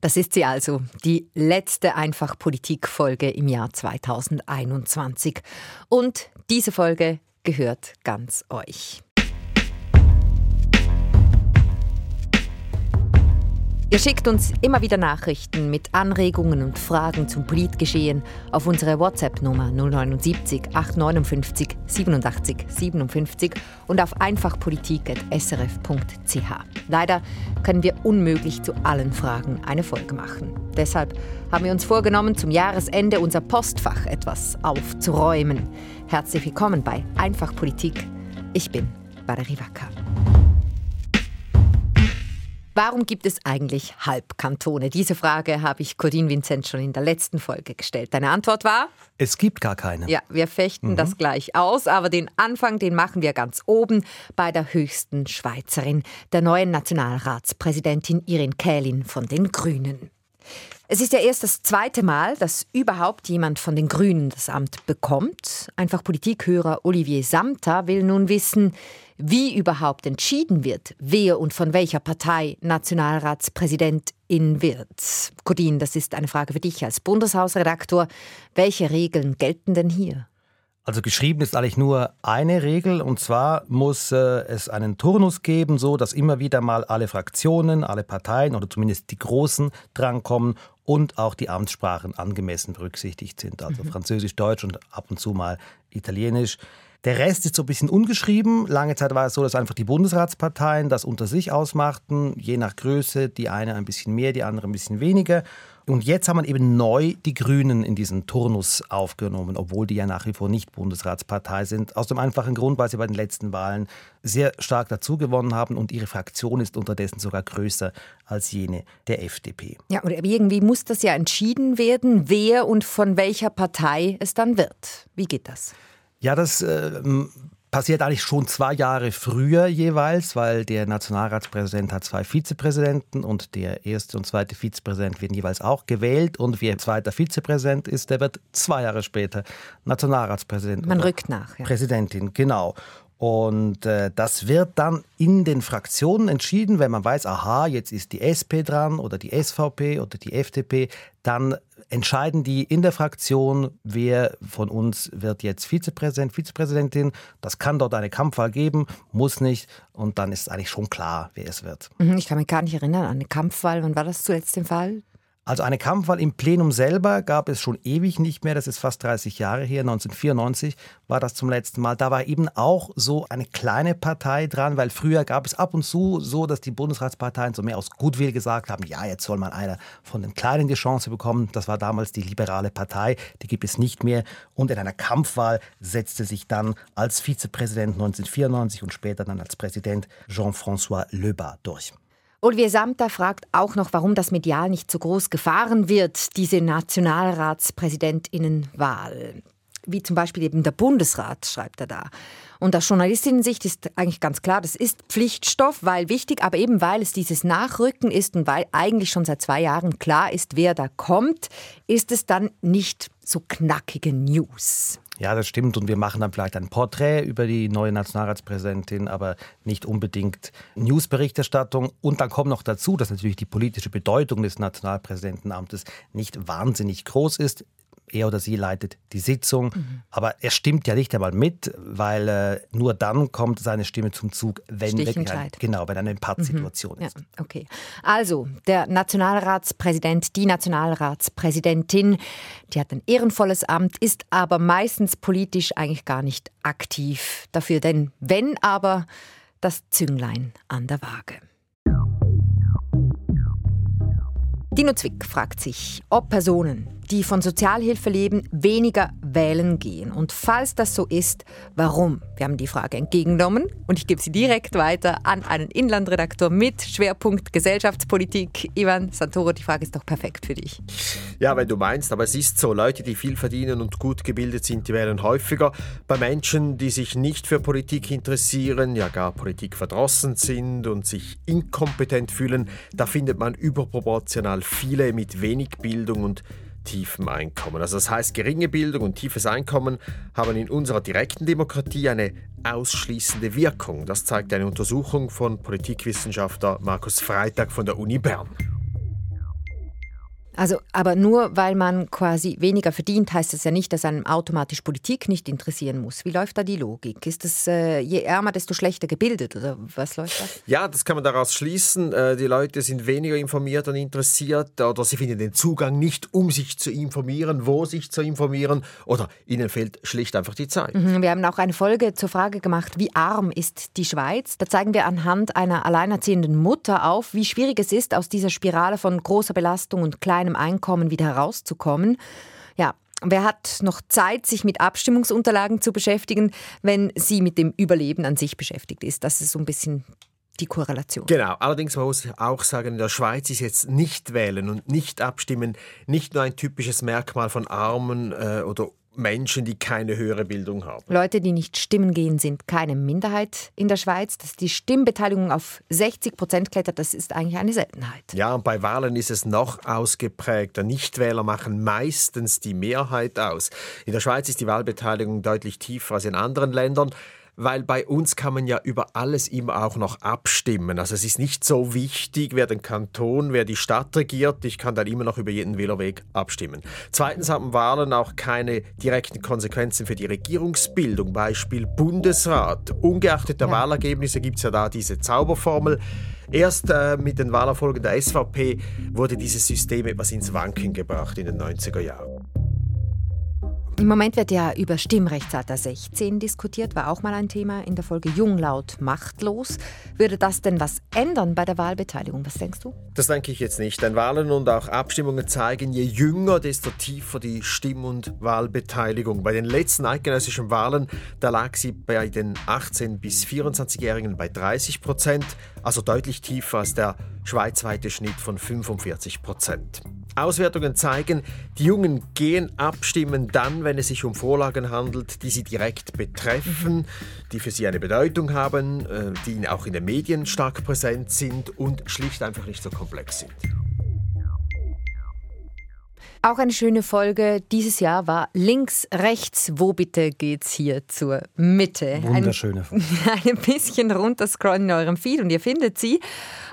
Das ist sie also, die letzte Einfach-Politik-Folge im Jahr 2021. Und diese Folge gehört ganz euch. Ihr schickt uns immer wieder Nachrichten mit Anregungen und Fragen zum Politgeschehen auf unsere WhatsApp-Nummer 079 859 87 57 und auf einfachpolitik.srf.ch. Leider können wir unmöglich zu allen Fragen eine Folge machen. Deshalb haben wir uns vorgenommen, zum Jahresende unser Postfach etwas aufzuräumen. Herzlich willkommen bei Einfach Politik. Ich bin Valerie Wacker. Warum gibt es eigentlich Halbkantone? Diese Frage habe ich Cordin Vincent schon in der letzten Folge gestellt. Deine Antwort war? Es gibt gar keine. Ja, wir fechten mhm. das gleich aus, aber den Anfang, den machen wir ganz oben bei der höchsten Schweizerin, der neuen Nationalratspräsidentin Irin Kählin von den Grünen. Es ist ja erst das zweite Mal, dass überhaupt jemand von den Grünen das Amt bekommt. Einfach Politikhörer Olivier Samter will nun wissen, wie überhaupt entschieden wird, wer und von welcher Partei Nationalratspräsidentin wird. Codin, das ist eine Frage für dich als Bundeshausredaktor. Welche Regeln gelten denn hier? Also geschrieben ist eigentlich nur eine Regel und zwar muss äh, es einen Turnus geben, so dass immer wieder mal alle Fraktionen, alle Parteien oder zumindest die großen drankommen und auch die Amtssprachen angemessen berücksichtigt sind, also mhm. Französisch, Deutsch und ab und zu mal Italienisch. Der Rest ist so ein bisschen ungeschrieben. Lange Zeit war es so, dass einfach die Bundesratsparteien das unter sich ausmachten, je nach Größe, die eine ein bisschen mehr, die andere ein bisschen weniger. Und jetzt haben wir eben neu die Grünen in diesen Turnus aufgenommen, obwohl die ja nach wie vor nicht Bundesratspartei sind. Aus dem einfachen Grund, weil sie bei den letzten Wahlen sehr stark dazugewonnen haben und ihre Fraktion ist unterdessen sogar größer als jene der FDP. Ja, und irgendwie muss das ja entschieden werden, wer und von welcher Partei es dann wird. Wie geht das? Ja, das äh, passiert eigentlich schon zwei Jahre früher jeweils, weil der Nationalratspräsident hat zwei Vizepräsidenten und der erste und zweite Vizepräsident werden jeweils auch gewählt und wer zweiter Vizepräsident ist, der wird zwei Jahre später Nationalratspräsident. Man rückt nach. Ja. Präsidentin, genau. Und äh, das wird dann in den Fraktionen entschieden, wenn man weiß, aha, jetzt ist die SP dran oder die SVP oder die FDP, dann entscheiden die in der Fraktion, wer von uns wird jetzt Vizepräsident, Vizepräsidentin. Das kann dort eine Kampfwahl geben, muss nicht. Und dann ist eigentlich schon klar, wer es wird. Mhm, ich kann mich gar nicht erinnern an eine Kampfwahl. Wann war das zuletzt der Fall? Also eine Kampfwahl im Plenum selber gab es schon ewig nicht mehr. Das ist fast 30 Jahre her. 1994 war das zum letzten Mal. Da war eben auch so eine kleine Partei dran, weil früher gab es ab und zu so, dass die Bundesratsparteien so mehr aus Gutwill gesagt haben, ja, jetzt soll mal einer von den Kleinen die Chance bekommen. Das war damals die liberale Partei. Die gibt es nicht mehr. Und in einer Kampfwahl setzte sich dann als Vizepräsident 1994 und später dann als Präsident Jean-François Lebas durch. Olivier Samter fragt auch noch, warum das medial nicht so groß gefahren wird, diese Nationalratspräsidentinnenwahl. Wie zum Beispiel eben der Bundesrat, schreibt er da. Und aus Journalistinnen-Sicht ist eigentlich ganz klar, das ist Pflichtstoff, weil wichtig, aber eben weil es dieses Nachrücken ist und weil eigentlich schon seit zwei Jahren klar ist, wer da kommt, ist es dann nicht so knackige News. Ja, das stimmt. Und wir machen dann vielleicht ein Porträt über die neue Nationalratspräsidentin, aber nicht unbedingt Newsberichterstattung. Und dann kommt noch dazu, dass natürlich die politische Bedeutung des Nationalpräsidentenamtes nicht wahnsinnig groß ist er oder sie leitet die Sitzung. Mhm. Aber er stimmt ja nicht einmal mit, weil äh, nur dann kommt seine Stimme zum Zug, wenn wirklich ein, genau, wenn eine Pattsituation mhm. ist. Ja, okay. Also, der Nationalratspräsident, die Nationalratspräsidentin, die hat ein ehrenvolles Amt, ist aber meistens politisch eigentlich gar nicht aktiv dafür. Denn wenn aber das Zünglein an der Waage. Dino Zwick fragt sich, ob Personen, die von Sozialhilfe leben, weniger wählen gehen. Und falls das so ist, warum? Wir haben die Frage entgegengenommen und ich gebe sie direkt weiter an einen Inlandredaktor mit Schwerpunkt Gesellschaftspolitik. Ivan Santoro, die Frage ist doch perfekt für dich. Ja, wenn du meinst, aber es ist so, Leute, die viel verdienen und gut gebildet sind, die wählen häufiger. Bei Menschen, die sich nicht für Politik interessieren, ja gar Politik verdrossen sind und sich inkompetent fühlen, da findet man überproportional viele mit wenig Bildung und tiefem Einkommen. Also das heißt, geringe Bildung und tiefes Einkommen haben in unserer direkten Demokratie eine ausschließende Wirkung. Das zeigt eine Untersuchung von Politikwissenschaftler Markus Freitag von der Uni Bern. Also, aber nur weil man quasi weniger verdient, heißt das ja nicht, dass einem automatisch Politik nicht interessieren muss. Wie läuft da die Logik? Ist das äh, je ärmer, desto schlechter gebildet oder was läuft da? Ja, das kann man daraus schließen. Äh, die Leute sind weniger informiert und interessiert oder sie finden den Zugang nicht, um sich zu informieren, wo sich zu informieren oder ihnen fehlt schlicht einfach die Zeit. Mhm, wir haben auch eine Folge zur Frage gemacht, wie arm ist die Schweiz? Da zeigen wir anhand einer alleinerziehenden Mutter auf, wie schwierig es ist, aus dieser Spirale von großer Belastung und kleinen kleinem Einkommen wieder herauszukommen. Ja, Wer hat noch Zeit, sich mit Abstimmungsunterlagen zu beschäftigen, wenn sie mit dem Überleben an sich beschäftigt ist? Das ist so ein bisschen die Korrelation. Genau. Allerdings muss ich auch sagen, in der Schweiz ist jetzt nicht wählen und nicht abstimmen nicht nur ein typisches Merkmal von Armen äh, oder Menschen, die keine höhere Bildung haben. Leute, die nicht stimmen gehen, sind keine Minderheit in der Schweiz. Dass die Stimmbeteiligung auf 60 Prozent klettert, das ist eigentlich eine Seltenheit. Ja, und bei Wahlen ist es noch ausgeprägter. Nichtwähler machen meistens die Mehrheit aus. In der Schweiz ist die Wahlbeteiligung deutlich tiefer als in anderen Ländern weil bei uns kann man ja über alles immer auch noch abstimmen. Also es ist nicht so wichtig, wer den Kanton, wer die Stadt regiert. Ich kann dann immer noch über jeden Wählerweg abstimmen. Zweitens haben Wahlen auch keine direkten Konsequenzen für die Regierungsbildung. Beispiel Bundesrat. Ungeachtet der ja. Wahlergebnisse gibt es ja da diese Zauberformel. Erst äh, mit den Wahlerfolgen der SVP wurde dieses System etwas ins Wanken gebracht in den 90er Jahren. Im Moment wird ja über Stimmrechtsalter 16 diskutiert, war auch mal ein Thema in der Folge Jung, laut, machtlos. Würde das denn was ändern bei der Wahlbeteiligung? Was denkst du? Das denke ich jetzt nicht. Denn Wahlen und auch Abstimmungen zeigen, je jünger, desto tiefer die Stimm- und Wahlbeteiligung. Bei den letzten eidgenössischen Wahlen, da lag sie bei den 18- bis 24-Jährigen bei 30 Prozent, also deutlich tiefer als der schweizweite Schnitt von 45 Prozent. Auswertungen zeigen, die Jungen gehen abstimmen dann, wenn es sich um Vorlagen handelt, die sie direkt betreffen, die für sie eine Bedeutung haben, äh, die auch in den Medien stark präsent sind und schlicht einfach nicht so komplex sind. Auch eine schöne Folge dieses Jahr war Links, rechts, wo bitte geht's hier zur Mitte? Wunderschöne Folge. Ein, ein bisschen runterscrollen in eurem Feed und ihr findet sie.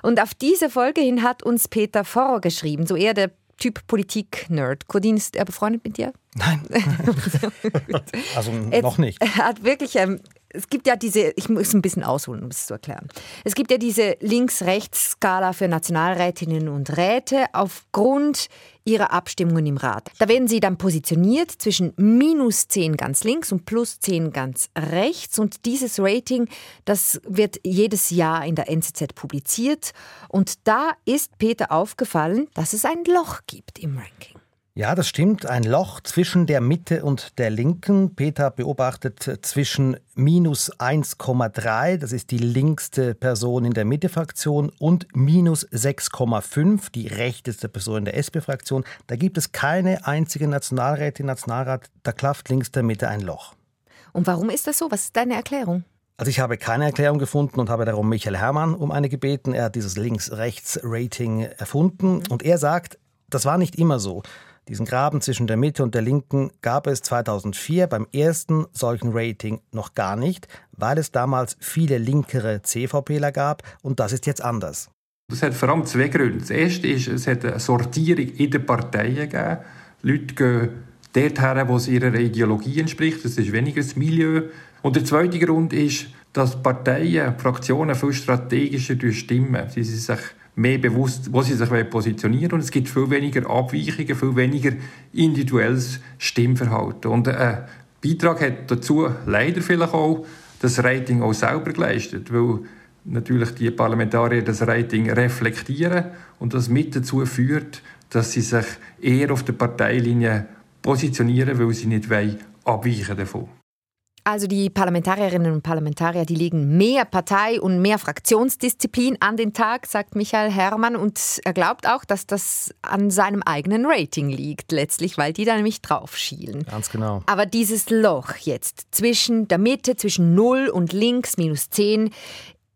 Und auf diese Folge hin hat uns Peter Forrer geschrieben, so eher der Typ Politik-Nerd. Codin, ist er befreundet mit dir? Nein. also noch nicht. Er hat wirklich ähm, es gibt ja diese, ich muss ein bisschen ausholen, um es zu erklären. Es gibt ja diese Links-Rechts-Skala für Nationalrätinnen und Räte aufgrund ihrer Abstimmungen im Rat. Da werden sie dann positioniert zwischen minus 10 ganz links und plus 10 ganz rechts. Und dieses Rating, das wird jedes Jahr in der NZZ publiziert. Und da ist Peter aufgefallen, dass es ein Loch gibt im Ranking. Ja, das stimmt. Ein Loch zwischen der Mitte und der Linken. Peter beobachtet zwischen minus 1,3, das ist die linkste Person in der Mitte-Fraktion, und minus 6,5, die rechteste Person in der SP-Fraktion. Da gibt es keine einzige Nationalrätin, Nationalrat, da klafft links der Mitte ein Loch. Und warum ist das so? Was ist deine Erklärung? Also ich habe keine Erklärung gefunden und habe darum Michael Herrmann um eine gebeten. Er hat dieses Links-Rechts-Rating erfunden und er sagt, das war nicht immer so. Diesen Graben zwischen der Mitte und der Linken gab es 2004 beim ersten solchen Rating noch gar nicht, weil es damals viele linkere CVPler gab und das ist jetzt anders. Das hat vor allem zwei Gründe. Das erste ist, es hat eine Sortierung in den Parteien gegeben. Leute gehen dorthin, wo es ihrer Ideologie entspricht. Das ist weniger das Milieu. Und der zweite Grund ist, dass Parteien, Fraktionen viel strategischer stimmen. Sie sind sich mehr bewusst, wo sie sich positionieren und es gibt viel weniger Abweichungen, viel weniger individuelles Stimmverhalten. Und ein äh, Beitrag hat dazu leider vielleicht auch das Rating auch selber geleistet, weil natürlich die Parlamentarier das Rating reflektieren und das mit dazu führt, dass sie sich eher auf der Parteilinie positionieren, weil sie nicht abweichen davon. Also die Parlamentarierinnen und Parlamentarier, die legen mehr Partei- und mehr Fraktionsdisziplin an den Tag, sagt Michael Herrmann. Und er glaubt auch, dass das an seinem eigenen Rating liegt, letztlich, weil die da nämlich drauf schielen. Ganz genau. Aber dieses Loch jetzt zwischen der Mitte, zwischen 0 und links, minus 10,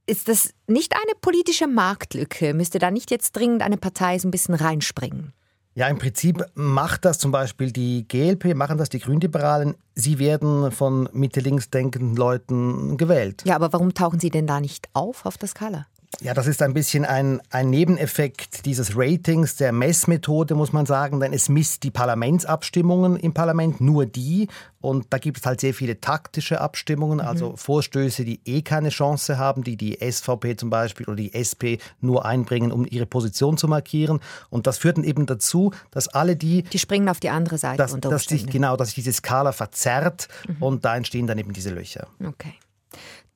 ist das nicht eine politische Marktlücke? Müsste da nicht jetzt dringend eine Partei so ein bisschen reinspringen? Ja, im Prinzip macht das zum Beispiel die GLP, machen das die Grünliberalen. Sie werden von Mitte-links denkenden Leuten gewählt. Ja, aber warum tauchen sie denn da nicht auf auf der Skala? Ja, das ist ein bisschen ein, ein Nebeneffekt dieses Ratings, der Messmethode, muss man sagen, denn es misst die Parlamentsabstimmungen im Parlament, nur die. Und da gibt es halt sehr viele taktische Abstimmungen, also mhm. Vorstöße, die eh keine Chance haben, die die SVP zum Beispiel oder die SP nur einbringen, um ihre Position zu markieren. Und das führt dann eben dazu, dass alle die... Die springen auf die andere Seite dass, unter dass sich, Genau, dass sich diese Skala verzerrt mhm. und da entstehen dann eben diese Löcher. Okay.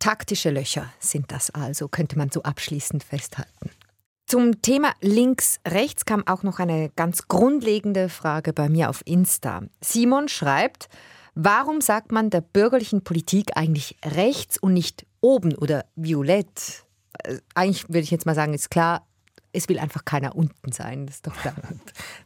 Taktische Löcher sind das also, könnte man so abschließend festhalten. Zum Thema links-rechts kam auch noch eine ganz grundlegende Frage bei mir auf Insta. Simon schreibt, warum sagt man der bürgerlichen Politik eigentlich rechts und nicht oben oder violett? Äh, eigentlich würde ich jetzt mal sagen, ist klar, es will einfach keiner unten sein, das ist doch klar.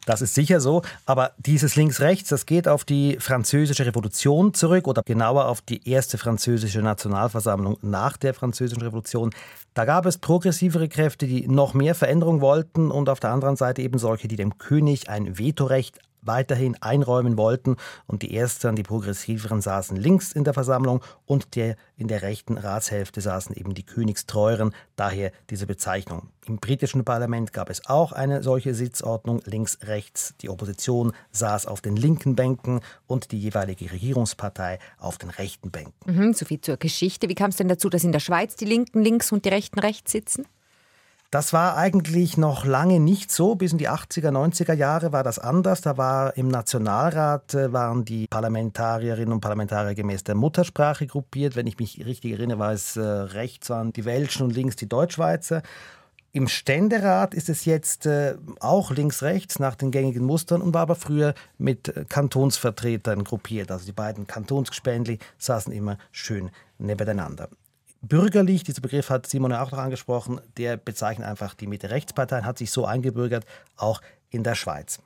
Das ist sicher so, aber dieses Links-Rechts, das geht auf die französische Revolution zurück oder genauer auf die erste französische Nationalversammlung nach der französischen Revolution. Da gab es progressivere Kräfte, die noch mehr Veränderung wollten und auf der anderen Seite eben solche, die dem König ein Vetorecht weiterhin einräumen wollten. Und die Ersten, die Progressiveren, saßen links in der Versammlung und der in der rechten Ratshälfte saßen eben die Königstreueren, daher diese Bezeichnung. Im britischen Parlament gab es auch eine solche Sitzordnung links-rechts. Die Opposition saß auf den linken Bänken und die jeweilige Regierungspartei auf den rechten Bänken. Mhm, so viel zur Geschichte. Wie kam es denn dazu, dass in der Schweiz die Linken links und die Rechten rechts sitzen? Das war eigentlich noch lange nicht so. Bis in die 80er, 90er Jahre war das anders. Da war im Nationalrat äh, waren die Parlamentarierinnen und Parlamentarier gemäß der Muttersprache gruppiert. Wenn ich mich richtig erinnere, war es äh, rechts waren die Welschen und links die Deutschschweizer. Im Ständerat ist es jetzt äh, auch links-rechts nach den gängigen Mustern und war aber früher mit Kantonsvertretern gruppiert. Also die beiden Kantonsgespendli saßen immer schön nebeneinander bürgerlich, dieser Begriff hat Simon auch noch angesprochen, der bezeichnet einfach die Mitte-Rechtsparteien, hat sich so eingebürgert, auch in der Schweiz.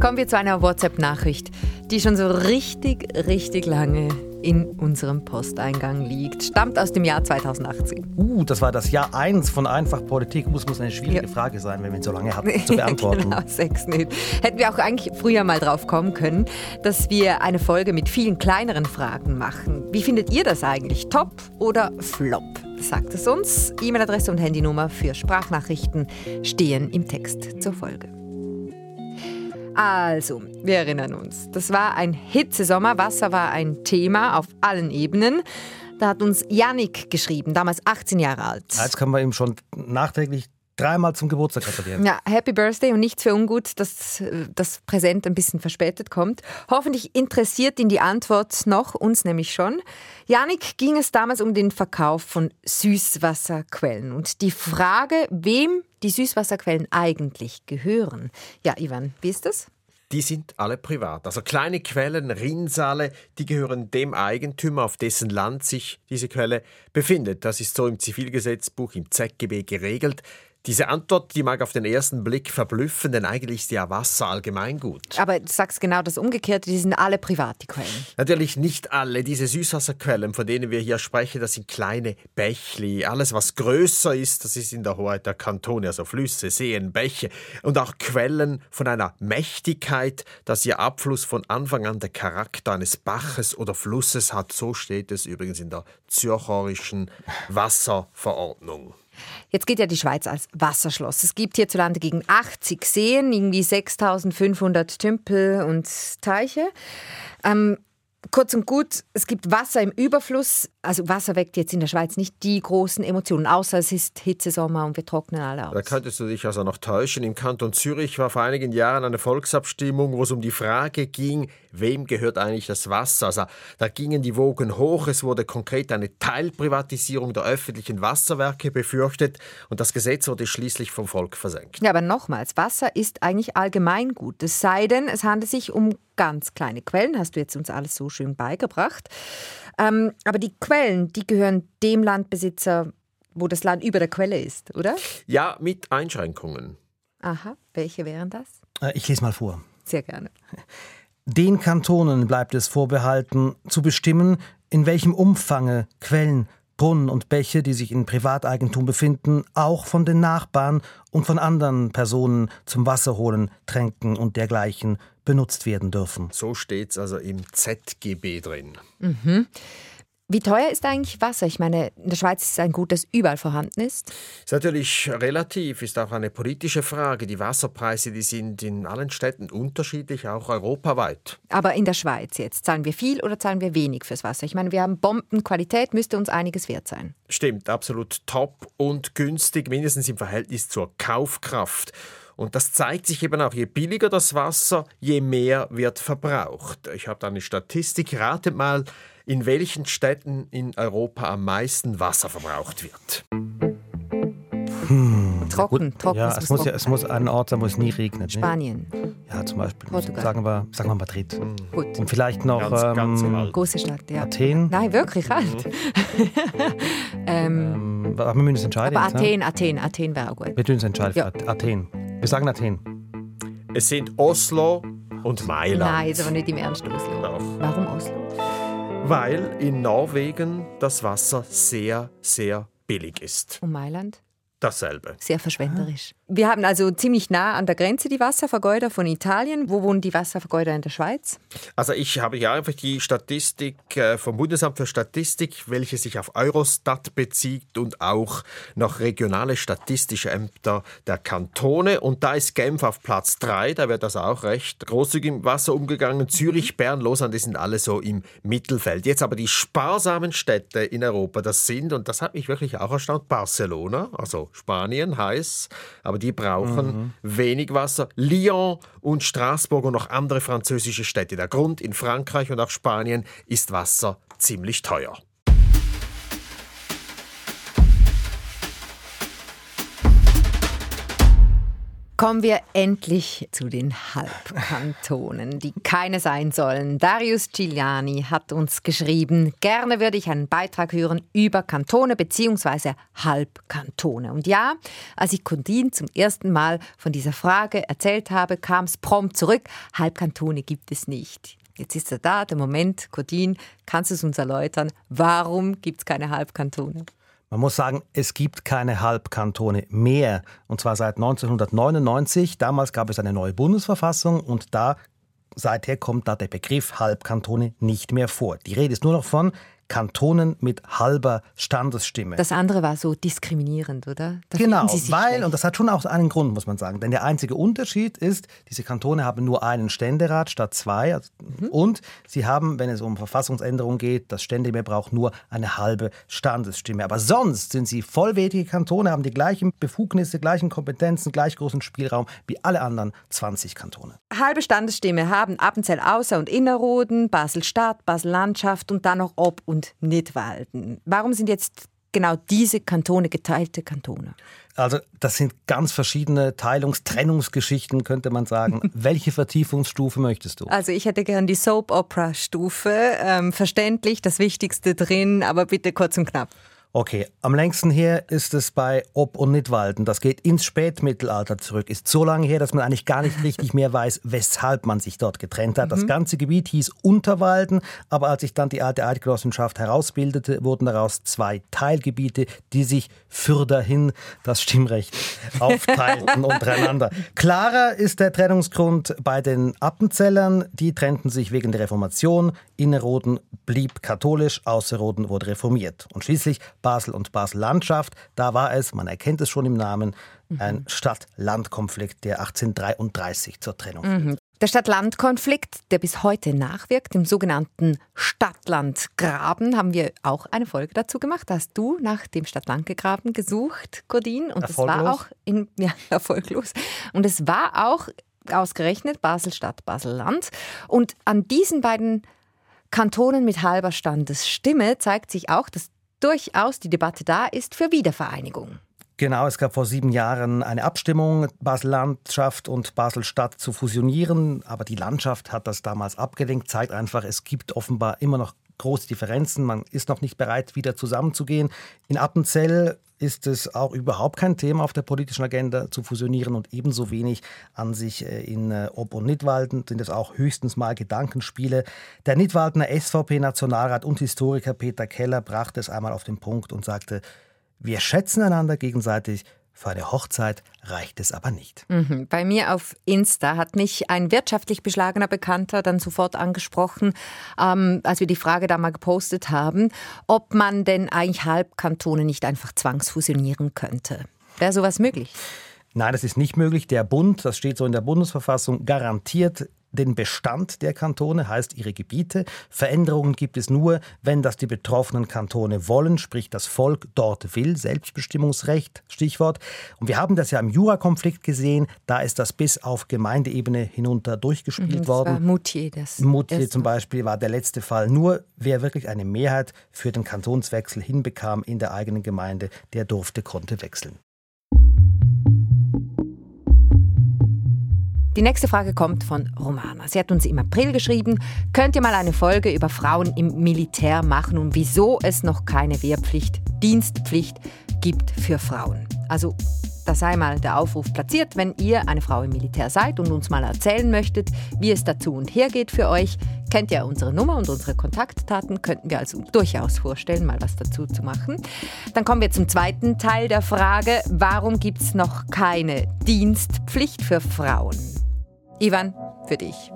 Kommen wir zu einer WhatsApp-Nachricht, die schon so richtig, richtig lange in unserem Posteingang liegt. Stammt aus dem Jahr 2018. Uh, das war das Jahr 1 von Einfach Politik. Muss, muss eine schwierige ja. Frage sein, wenn wir so lange haben zu beantworten. genau, sechs nicht. Hätten wir auch eigentlich früher mal drauf kommen können, dass wir eine Folge mit vielen kleineren Fragen machen. Wie findet ihr das eigentlich? Top oder Flop? Sagt es uns. E-Mail-Adresse und Handynummer für Sprachnachrichten stehen im Text zur Folge. Also, wir erinnern uns, das war ein Hitzesommer, Wasser war ein Thema auf allen Ebenen. Da hat uns Yannick geschrieben, damals 18 Jahre alt. Jetzt können wir ihm schon nachträglich dreimal zum Geburtstag gratulieren. Ja, Happy Birthday und nichts für ungut, dass das Präsent ein bisschen verspätet kommt. Hoffentlich interessiert ihn die Antwort noch, uns nämlich schon. Janik ging es damals um den Verkauf von Süßwasserquellen und die Frage, wem die Süßwasserquellen eigentlich gehören. Ja, Ivan, wie ist das? die sind alle privat. Also kleine Quellen, Rinnsale, die gehören dem Eigentümer, auf dessen Land sich diese Quelle befindet. Das ist so im Zivilgesetzbuch, im ZGB geregelt. Diese Antwort, die mag auf den ersten Blick verblüffen, denn eigentlich ist ja Wasser allgemeingut. Aber du sagst genau das Umgekehrte, die sind alle private Quellen. Natürlich nicht alle. Diese Süßwasserquellen, von denen wir hier sprechen, das sind kleine Bächli. Alles, was größer ist, das ist in der Hoheit der Kantone, also Flüsse, Seen, Bäche. Und auch Quellen von einer Mächtigkeit, dass ihr Abfluss von Anfang an der Charakter eines Baches oder Flusses hat. So steht es übrigens in der Zürcherischen Wasserverordnung. Jetzt geht ja die Schweiz als Wasserschloss. Es gibt hierzulande gegen 80 Seen, irgendwie 6500 Tümpel und Teiche. Ähm, Kurz und gut, es gibt Wasser im Überfluss. Also Wasser weckt jetzt in der Schweiz nicht die großen Emotionen, außer es ist Hitzesommer und wir trocknen alle aus. Da könntest du dich also noch täuschen. Im Kanton Zürich war vor einigen Jahren eine Volksabstimmung, wo es um die Frage ging, wem gehört eigentlich das Wasser? Also da gingen die Wogen hoch. Es wurde konkret eine Teilprivatisierung der öffentlichen Wasserwerke befürchtet und das Gesetz wurde schließlich vom Volk versenkt. Ja, aber nochmals, Wasser ist eigentlich Allgemeingut. Es sei denn, es handelt sich um ganz kleine Quellen, hast du jetzt uns alles so schön beigebracht. Ähm, aber die Quellen, die gehören dem Landbesitzer, wo das Land über der Quelle ist, oder? Ja, mit Einschränkungen. Aha, welche wären das? Äh, ich lese mal vor. Sehr gerne. Den Kantonen bleibt es vorbehalten, zu bestimmen, in welchem Umfange Quellen, Brunnen und Bäche, die sich in Privateigentum befinden, auch von den Nachbarn und von anderen Personen zum Wasserholen, Tränken und dergleichen benutzt werden dürfen. So steht es also im ZGB drin. Mhm. Wie teuer ist eigentlich Wasser? Ich meine, in der Schweiz ist es ein Gut, das überall vorhanden ist. Ist natürlich relativ, ist auch eine politische Frage. Die Wasserpreise, die sind in allen Städten unterschiedlich, auch europaweit. Aber in der Schweiz jetzt, zahlen wir viel oder zahlen wir wenig fürs Wasser? Ich meine, wir haben Bombenqualität, müsste uns einiges wert sein. Stimmt, absolut top und günstig, mindestens im Verhältnis zur Kaufkraft. Und das zeigt sich eben auch, je billiger das Wasser, je mehr wird verbraucht. Ich habe da eine Statistik, ratet mal, in welchen Städten in Europa am meisten Wasser verbraucht wird. Hm. Trocken, trocken. Ja, es muss, ja, es muss ein Ort sein, wo es nie regnet. Spanien. Ne? Ja, zum Beispiel. Portugal. Sagen wir, sagen wir Madrid. Mhm. Gut. Und vielleicht noch ganz, ähm, ganz große Stadt, ja. Athen. Nein, wirklich alt. Mhm. ähm, aber wir müssen uns entscheiden. Aber Athen, ne? Athen, Athen wäre auch gut. Wir müssen uns entscheiden. Ja. Athen. Wir sagen Athen. Es sind Oslo und Mailand. Nein, ist aber nicht im Ernst Oslo. Doch. Warum? Weil in Norwegen das Wasser sehr, sehr billig ist. Und Mailand? dasselbe. Sehr verschwenderisch. Wir haben also ziemlich nah an der Grenze die Wasservergeuder von Italien. Wo wohnen die Wasservergeuder in der Schweiz? Also ich habe hier einfach die Statistik äh, vom Bundesamt für Statistik, welche sich auf Eurostat bezieht und auch noch regionale statistische Ämter der Kantone. Und da ist Genf auf Platz 3, da wird das auch recht großzügig im Wasser umgegangen. Zürich, Bern, Lausanne, die sind alle so im Mittelfeld. Jetzt aber die sparsamen Städte in Europa, das sind, und das hat mich wirklich auch erstaunt, Barcelona, also Spanien heiß, aber die brauchen mhm. wenig Wasser. Lyon und Straßburg und noch andere französische Städte. Der Grund in Frankreich und auch Spanien ist Wasser ziemlich teuer. Kommen wir endlich zu den Halbkantonen, die keine sein sollen. Darius Giuliani hat uns geschrieben, gerne würde ich einen Beitrag hören über Kantone bzw. Halbkantone. Und ja, als ich Kundin zum ersten Mal von dieser Frage erzählt habe, kam es prompt zurück, Halbkantone gibt es nicht. Jetzt ist er da, der Moment. Codin, kannst du es uns erläutern? Warum gibt es keine Halbkantone? Man muss sagen, es gibt keine Halbkantone mehr. Und zwar seit 1999. Damals gab es eine neue Bundesverfassung und da seither kommt da der Begriff Halbkantone nicht mehr vor. Die Rede ist nur noch von Kantonen mit halber Standesstimme. Das andere war so diskriminierend, oder? Da genau, weil, schlecht. und das hat schon auch einen Grund, muss man sagen. Denn der einzige Unterschied ist, diese Kantone haben nur einen Ständerat statt zwei. Also, mhm. Und sie haben, wenn es um Verfassungsänderungen geht, das Ständemehr braucht nur eine halbe Standesstimme. Aber sonst sind sie vollwertige Kantone, haben die gleichen Befugnisse, gleichen Kompetenzen, gleich großen Spielraum wie alle anderen 20 Kantone. Halbe Standesstimme haben Appenzell Außer- und Innerrhoden, Basel-Stadt, Basel-Landschaft und dann noch Ob- und Nidwalden. Warum sind jetzt genau diese Kantone geteilte Kantone? Also das sind ganz verschiedene Teilungs-, Trennungsgeschichten, könnte man sagen. Welche Vertiefungsstufe möchtest du? Also ich hätte gern die Soap-Opera-Stufe. Ähm, verständlich, das Wichtigste drin, aber bitte kurz und knapp. Okay, am längsten her ist es bei Ob- und Nidwalden. Das geht ins Spätmittelalter zurück. Ist so lange her, dass man eigentlich gar nicht richtig mehr weiß, weshalb man sich dort getrennt hat. Das mhm. ganze Gebiet hieß Unterwalden, aber als sich dann die alte Eidgenossenschaft herausbildete, wurden daraus zwei Teilgebiete, die sich für dahin das Stimmrecht aufteilten untereinander. Klarer ist der Trennungsgrund bei den Appenzellern. Die trennten sich wegen der Reformation. Innerrhoden blieb katholisch, Außerrhoden wurde reformiert. Und schließlich Basel und Basel-Landschaft. Da war es, man erkennt es schon im Namen, ein Stadt-Land-Konflikt, der 1833 zur Trennung führte. Mhm. Der Stadt-Land-Konflikt, der bis heute nachwirkt, im sogenannten Stadt-Land-Graben, haben wir auch eine Folge dazu gemacht. Hast du nach dem Stadt-Land-Graben gesucht, Godin? Und erfolglos. das war auch in, ja, erfolglos. Und es war auch ausgerechnet Basel-Stadt, Basel-Land. Und an diesen beiden Kantonen mit halber Standesstimme zeigt sich auch, dass durchaus die Debatte da ist für Wiedervereinigung. Genau, es gab vor sieben Jahren eine Abstimmung, Basel-Landschaft und Basel-Stadt zu fusionieren, aber die Landschaft hat das damals abgelenkt, zeigt einfach, es gibt offenbar immer noch große Differenzen, man ist noch nicht bereit, wieder zusammenzugehen. In Appenzell ist es auch überhaupt kein Thema auf der politischen Agenda zu fusionieren und ebenso wenig an sich äh, in äh, Ob- und Nidwalden sind es auch höchstens mal Gedankenspiele. Der Nidwaldener SVP-Nationalrat und Historiker Peter Keller brachte es einmal auf den Punkt und sagte, wir schätzen einander gegenseitig, Für eine Hochzeit reicht es aber nicht. Mhm. Bei mir auf Insta hat mich ein wirtschaftlich beschlagener Bekannter dann sofort angesprochen, ähm, als wir die Frage da mal gepostet haben, ob man denn eigentlich Halbkantone nicht einfach zwangsfusionieren könnte. Wäre sowas möglich? Nein, das ist nicht möglich. Der Bund, das steht so in der Bundesverfassung, garantiert den Bestand der Kantone, heißt ihre Gebiete. Veränderungen gibt es nur, wenn das die betroffenen Kantone wollen, sprich das Volk dort will, Selbstbestimmungsrecht, Stichwort. Und wir haben das ja im Jurakonflikt gesehen, da ist das bis auf Gemeindeebene hinunter durchgespielt Mhm, das worden. war Moutier, das Moutier zum. Beispiel war der letzte Fall. Nur wer wirklich eine Mehrheit für den Kantonswechsel hinbekam in der eigenen Gemeinde, der durfte, konnte wechseln. Die nächste Frage kommt von Romana. Sie hat uns im April geschrieben, könnt ihr mal eine Folge über Frauen im Militär machen und wieso es noch keine Wehrpflicht, Dienstpflicht gibt für Frauen. Also da sei mal der Aufruf platziert, wenn ihr eine Frau im Militär seid und uns mal erzählen möchtet, wie es dazu und her geht für euch, kennt ihr unsere Nummer und unsere Kontaktdaten, könnten wir also durchaus vorstellen, mal was dazu zu machen. Dann kommen wir zum zweiten Teil der Frage, warum gibt es noch keine Dienstpflicht für Frauen? Ivan, für dich.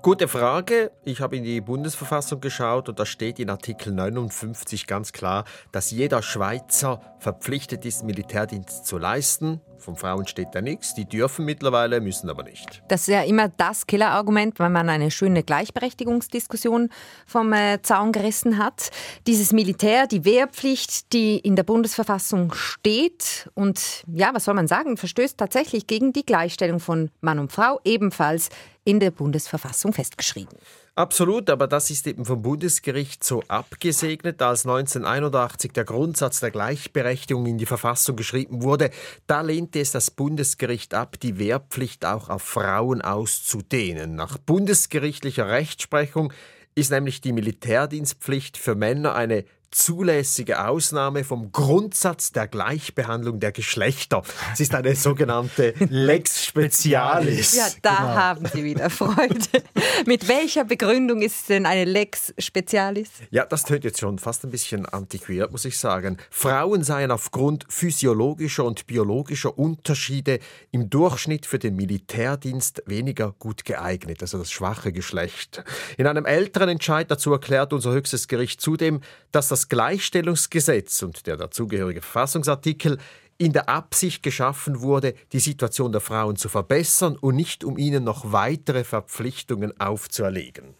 Gute Frage. Ich habe in die Bundesverfassung geschaut und da steht in Artikel 59 ganz klar, dass jeder Schweizer verpflichtet ist, Militärdienst zu leisten. Von Frauen steht da nichts. Die dürfen mittlerweile, müssen aber nicht. Das ist ja immer das Killerargument, wenn man eine schöne Gleichberechtigungsdiskussion vom äh, Zaun gerissen hat. Dieses Militär, die Wehrpflicht, die in der Bundesverfassung steht und ja, was soll man sagen, verstößt tatsächlich gegen die Gleichstellung von Mann und Frau, ebenfalls in der Bundesverfassung festgeschrieben. Absolut, aber das ist eben vom Bundesgericht so abgesegnet, als 1981 der Grundsatz der Gleichberechtigung in die Verfassung geschrieben wurde. Da lehnte es das Bundesgericht ab, die Wehrpflicht auch auf Frauen auszudehnen. Nach bundesgerichtlicher Rechtsprechung ist nämlich die Militärdienstpflicht für Männer eine zulässige Ausnahme vom Grundsatz der Gleichbehandlung der Geschlechter. Es ist eine sogenannte Lex Specialis. Ja, da haben Sie wieder Freude. Mit welcher Begründung ist es denn eine Lex Specialis? Ja, das tönt jetzt schon fast ein bisschen antiquiert, muss ich sagen. Frauen seien aufgrund physiologischer und biologischer Unterschiede im Durchschnitt für den Militärdienst weniger gut geeignet, also das schwache Geschlecht. In einem älteren Entscheid dazu erklärt unser höchstes Gericht zudem, dass das Gleichstellungsgesetz und der dazugehörige Verfassungsartikel in der Absicht geschaffen wurde, die Situation der Frauen zu verbessern und nicht um ihnen noch weitere Verpflichtungen aufzuerlegen.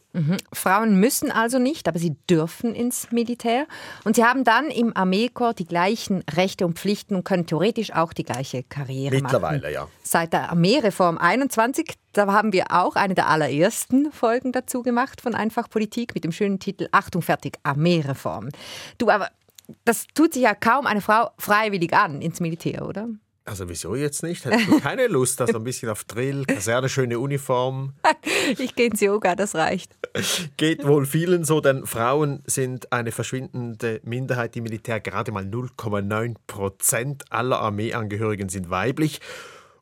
Frauen müssen also nicht, aber sie dürfen ins Militär. Und sie haben dann im Armeekorps die gleichen Rechte und Pflichten und können theoretisch auch die gleiche Karriere machen. Mittlerweile, ja. Seit der Armeereform 21, da haben wir auch eine der allerersten Folgen dazu gemacht von Einfach Politik mit dem schönen Titel Achtung, fertig, Armeereform. Du, aber das tut sich ja kaum eine Frau freiwillig an ins Militär, oder? Also wieso jetzt nicht? Hättest du keine Lust, da so ein bisschen auf Drill, Kaserne, schöne Uniform? Ich gehe ins Yoga, das reicht. Geht wohl vielen so, denn Frauen sind eine verschwindende Minderheit im Militär. Gerade mal 0,9 Prozent aller Armeeangehörigen sind weiblich.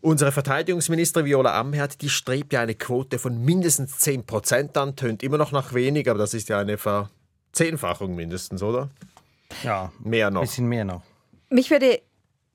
Unsere Verteidigungsministerin Viola Amherd, die strebt ja eine Quote von mindestens 10 Prozent an. Tönt immer noch nach wenig, aber das ist ja eine Verzehnfachung mindestens, oder? Ja, Mehr ein noch. bisschen mehr noch. Mich würde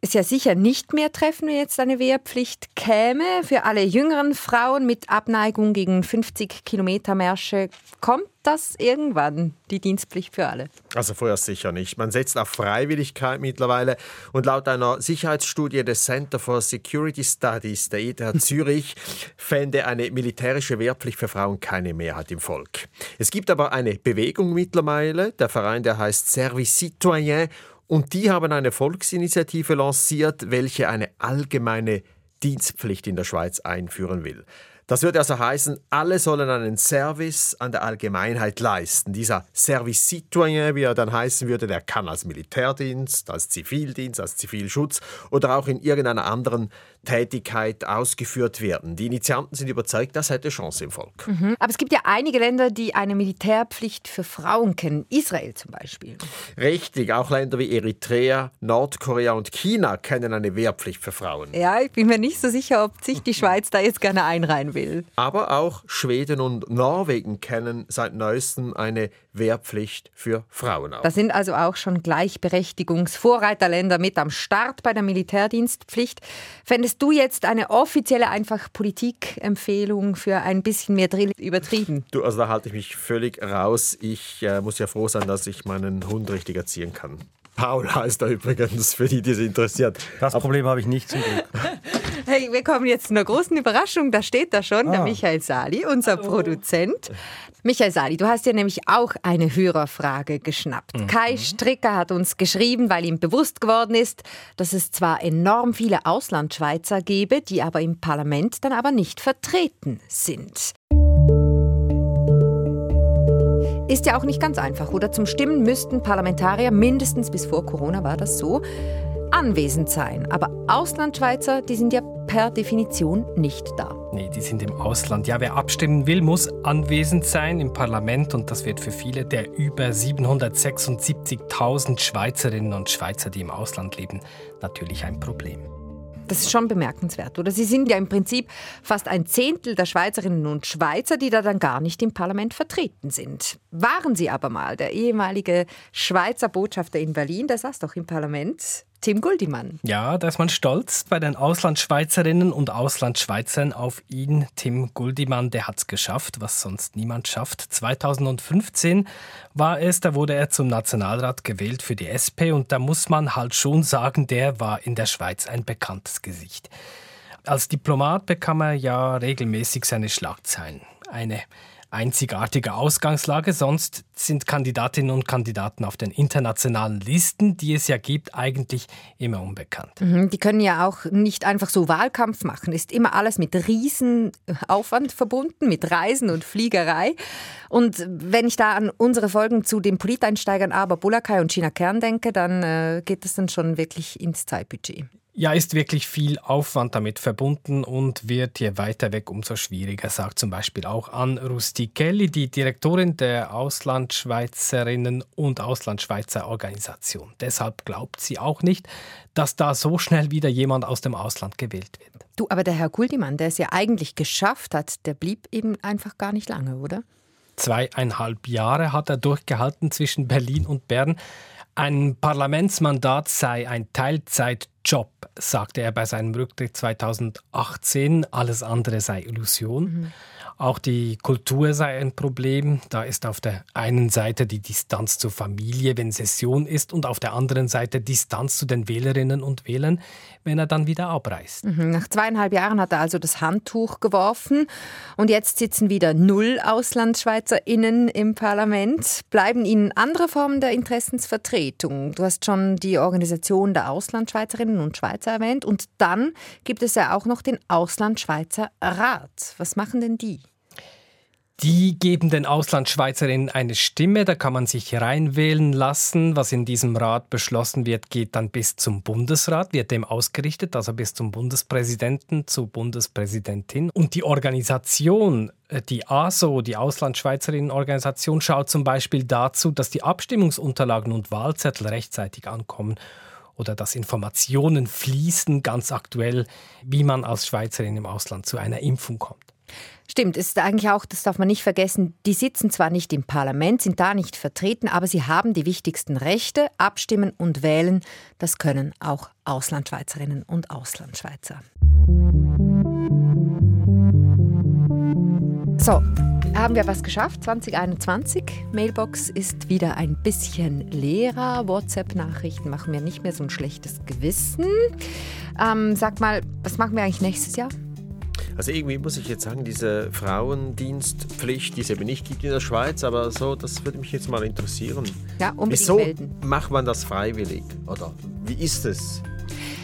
es ja sicher nicht mehr treffen, wenn jetzt eine Wehrpflicht käme. Für alle jüngeren Frauen mit Abneigung gegen 50 Kilometer Märsche kommt das irgendwann, die Dienstpflicht für alle. Also vorher sicher nicht. Man setzt auf Freiwilligkeit mittlerweile und laut einer Sicherheitsstudie des Center for Security Studies der ETH Zürich fände eine militärische Wehrpflicht für Frauen keine Mehrheit im Volk. Es gibt aber eine Bewegung mittlerweile, der Verein, der heißt Service Citoyen und die haben eine Volksinitiative lanciert, welche eine allgemeine Dienstpflicht in der Schweiz einführen will. Das würde also heißen, alle sollen einen Service an der Allgemeinheit leisten. Dieser Service Citoyen, wie er dann heißen würde, der kann als Militärdienst, als Zivildienst, als Zivilschutz oder auch in irgendeiner anderen Tätigkeit ausgeführt werden. Die Initianten sind überzeugt, das hätte Chance im Volk. Aber es gibt ja einige Länder, die eine Militärpflicht für Frauen kennen. Israel zum Beispiel. Richtig, auch Länder wie Eritrea, Nordkorea und China kennen eine Wehrpflicht für Frauen. Ja, ich bin mir nicht so sicher, ob sich die Schweiz da jetzt gerne einreihen will. Aber auch Schweden und Norwegen kennen seit neuestem eine Wehrpflicht für Frauen Da sind also auch schon Gleichberechtigungsvorreiterländer mit am Start bei der Militärdienstpflicht. Fändest du jetzt eine offizielle einfach Politikempfehlung für ein bisschen mehr Drill übertrieben? Du, also da halte ich mich völlig raus. Ich äh, muss ja froh sein, dass ich meinen Hund richtig erziehen kann. Paul heißt er übrigens, für die, die es interessiert. Das Problem habe ich nicht zum Glück. Hey, wir kommen jetzt zu einer großen Überraschung. Da steht da schon ah. der Michael Sali, unser Hallo. Produzent. Michael Sali, du hast dir nämlich auch eine Hörerfrage geschnappt. Mhm. Kai Stricker hat uns geschrieben, weil ihm bewusst geworden ist, dass es zwar enorm viele Auslandschweizer gebe, die aber im Parlament dann aber nicht vertreten sind. Ist ja auch nicht ganz einfach, oder? Zum Stimmen müssten Parlamentarier mindestens bis vor Corona war das so anwesend sein. Aber Auslandschweizer, die sind ja per Definition nicht da. Nee, die sind im Ausland. Ja, wer abstimmen will, muss anwesend sein im Parlament und das wird für viele der über 776.000 Schweizerinnen und Schweizer, die im Ausland leben, natürlich ein Problem. Das ist schon bemerkenswert, oder? Sie sind ja im Prinzip fast ein Zehntel der Schweizerinnen und Schweizer, die da dann gar nicht im Parlament vertreten sind. Waren Sie aber mal der ehemalige Schweizer Botschafter in Berlin, der saß doch im Parlament. Tim Guldimann. Ja, da ist man stolz bei den Auslandschweizerinnen und Auslandschweizern auf ihn. Tim Guldimann, der hat es geschafft, was sonst niemand schafft. 2015 war es, da wurde er zum Nationalrat gewählt für die SP und da muss man halt schon sagen, der war in der Schweiz ein bekanntes Gesicht. Als Diplomat bekam er ja regelmäßig seine Schlagzeilen. Eine einzigartige Ausgangslage. Sonst sind Kandidatinnen und Kandidaten auf den internationalen Listen, die es ja gibt, eigentlich immer unbekannt. Mhm, die können ja auch nicht einfach so Wahlkampf machen. Ist immer alles mit Riesenaufwand verbunden, mit Reisen und Fliegerei. Und wenn ich da an unsere Folgen zu den Politeinsteigern Aber Bulakai und China Kern denke, dann äh, geht es dann schon wirklich ins Zeitbudget. Ja, ist wirklich viel Aufwand damit verbunden und wird je weiter weg, umso schwieriger, sagt zum Beispiel auch Ann Rustichelli, die Direktorin der Auslandschweizerinnen und Auslandschweizer Organisation. Deshalb glaubt sie auch nicht, dass da so schnell wieder jemand aus dem Ausland gewählt wird. Du, aber der Herr Guldimann, der es ja eigentlich geschafft hat, der blieb eben einfach gar nicht lange, oder? Zweieinhalb Jahre hat er durchgehalten zwischen Berlin und Bern. Ein Parlamentsmandat sei ein Teilzeitjob, sagte er bei seinem Rücktritt 2018. Alles andere sei Illusion. Mhm. Auch die Kultur sei ein Problem. Da ist auf der einen Seite die Distanz zur Familie, wenn Session ist, und auf der anderen Seite Distanz zu den Wählerinnen und Wählern, wenn er dann wieder abreist. Mhm. Nach zweieinhalb Jahren hat er also das Handtuch geworfen und jetzt sitzen wieder null AuslandschweizerInnen im Parlament. Bleiben Ihnen andere Formen der Interessensvertretung? Du hast schon die Organisation der Auslandschweizerinnen und Schweizer erwähnt und dann gibt es ja auch noch den Auslandschweizer Rat. Was machen denn die? Die geben den Auslandschweizerinnen eine Stimme, da kann man sich reinwählen lassen. Was in diesem Rat beschlossen wird, geht dann bis zum Bundesrat, wird dem ausgerichtet, also bis zum Bundespräsidenten, zur Bundespräsidentin. Und die Organisation, äh, die ASO, die Auslandschweizerinnenorganisation, schaut zum Beispiel dazu, dass die Abstimmungsunterlagen und Wahlzettel rechtzeitig ankommen oder dass Informationen fließen, ganz aktuell, wie man als Schweizerin im Ausland zu einer Impfung kommt. Stimmt, es ist eigentlich auch, das darf man nicht vergessen, die sitzen zwar nicht im Parlament, sind da nicht vertreten, aber sie haben die wichtigsten Rechte, abstimmen und wählen. Das können auch Auslandschweizerinnen und Auslandschweizer. So, haben wir was geschafft? 2021. Mailbox ist wieder ein bisschen leerer. WhatsApp-Nachrichten machen mir nicht mehr so ein schlechtes Gewissen. Ähm, sag mal, was machen wir eigentlich nächstes Jahr? Also irgendwie muss ich jetzt sagen, diese Frauendienstpflicht, die es eben nicht gibt in der Schweiz, aber so, das würde mich jetzt mal interessieren. Ja, unbedingt Wieso melden. macht man das freiwillig? Oder wie ist es?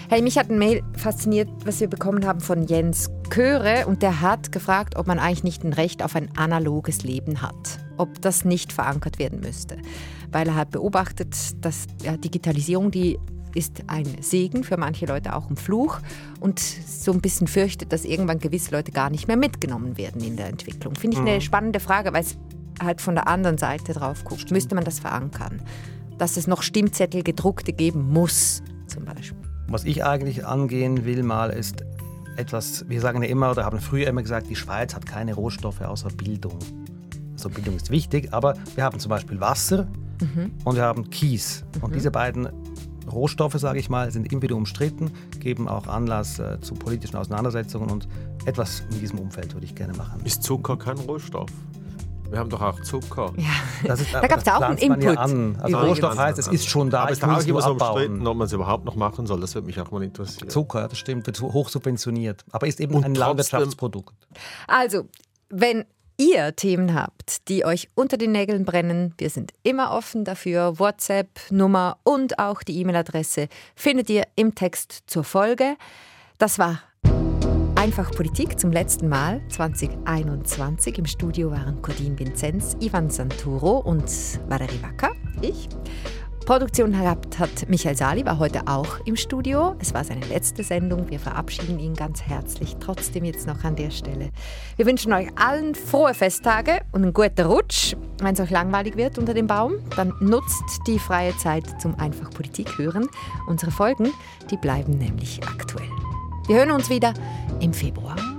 Hey, mich hat ein Mail fasziniert, was wir bekommen haben von Jens Köre und der hat gefragt, ob man eigentlich nicht ein Recht auf ein analoges Leben hat, ob das nicht verankert werden müsste, weil er hat beobachtet, dass ja, Digitalisierung die ist ein Segen, für manche Leute auch ein Fluch und so ein bisschen fürchtet, dass irgendwann gewisse Leute gar nicht mehr mitgenommen werden in der Entwicklung. Finde ich eine mhm. spannende Frage, weil es halt von der anderen Seite drauf guckt. Müsste man das verankern? Dass es noch Stimmzettel gedruckte geben muss, zum Beispiel. Was ich eigentlich angehen will mal ist, etwas, wir sagen ja immer oder haben früher immer gesagt, die Schweiz hat keine Rohstoffe außer Bildung. Also Bildung ist wichtig, aber wir haben zum Beispiel Wasser mhm. und wir haben Kies. Mhm. Und diese beiden Rohstoffe, sage ich mal, sind immer wieder umstritten, geben auch Anlass äh, zu politischen Auseinandersetzungen und etwas in diesem Umfeld würde ich gerne machen. Ist Zucker kein Rohstoff? Wir haben doch auch Zucker. Ja. Ist, da gab es auch einen Input. Ja an. Also Rohstoff heißt, es ist schon da. Aber es ist immer so umstritten, ob man es überhaupt noch machen soll. Das würde mich auch mal interessieren. Zucker, das stimmt, wird hoch subventioniert. Aber ist eben Und ein Landwirtschaftsprodukt. Also, wenn ihr Themen habt, die euch unter den Nägeln brennen, wir sind immer offen dafür. WhatsApp, Nummer und auch die E-Mail-Adresse findet ihr im Text zur Folge. Das war Einfach Politik zum letzten Mal 2021. Im Studio waren Codin Vinzenz, Ivan Santuro und Valerie Wacker, ich. Produktion gehabt hat Michael Sali, war heute auch im Studio. Es war seine letzte Sendung. Wir verabschieden ihn ganz herzlich. Trotzdem jetzt noch an der Stelle. Wir wünschen euch allen frohe Festtage und einen guten Rutsch. Wenn es euch langweilig wird unter dem Baum, dann nutzt die freie Zeit zum Einfach Politik hören. Unsere Folgen, die bleiben nämlich aktuell. Wir hören uns wieder im Februar.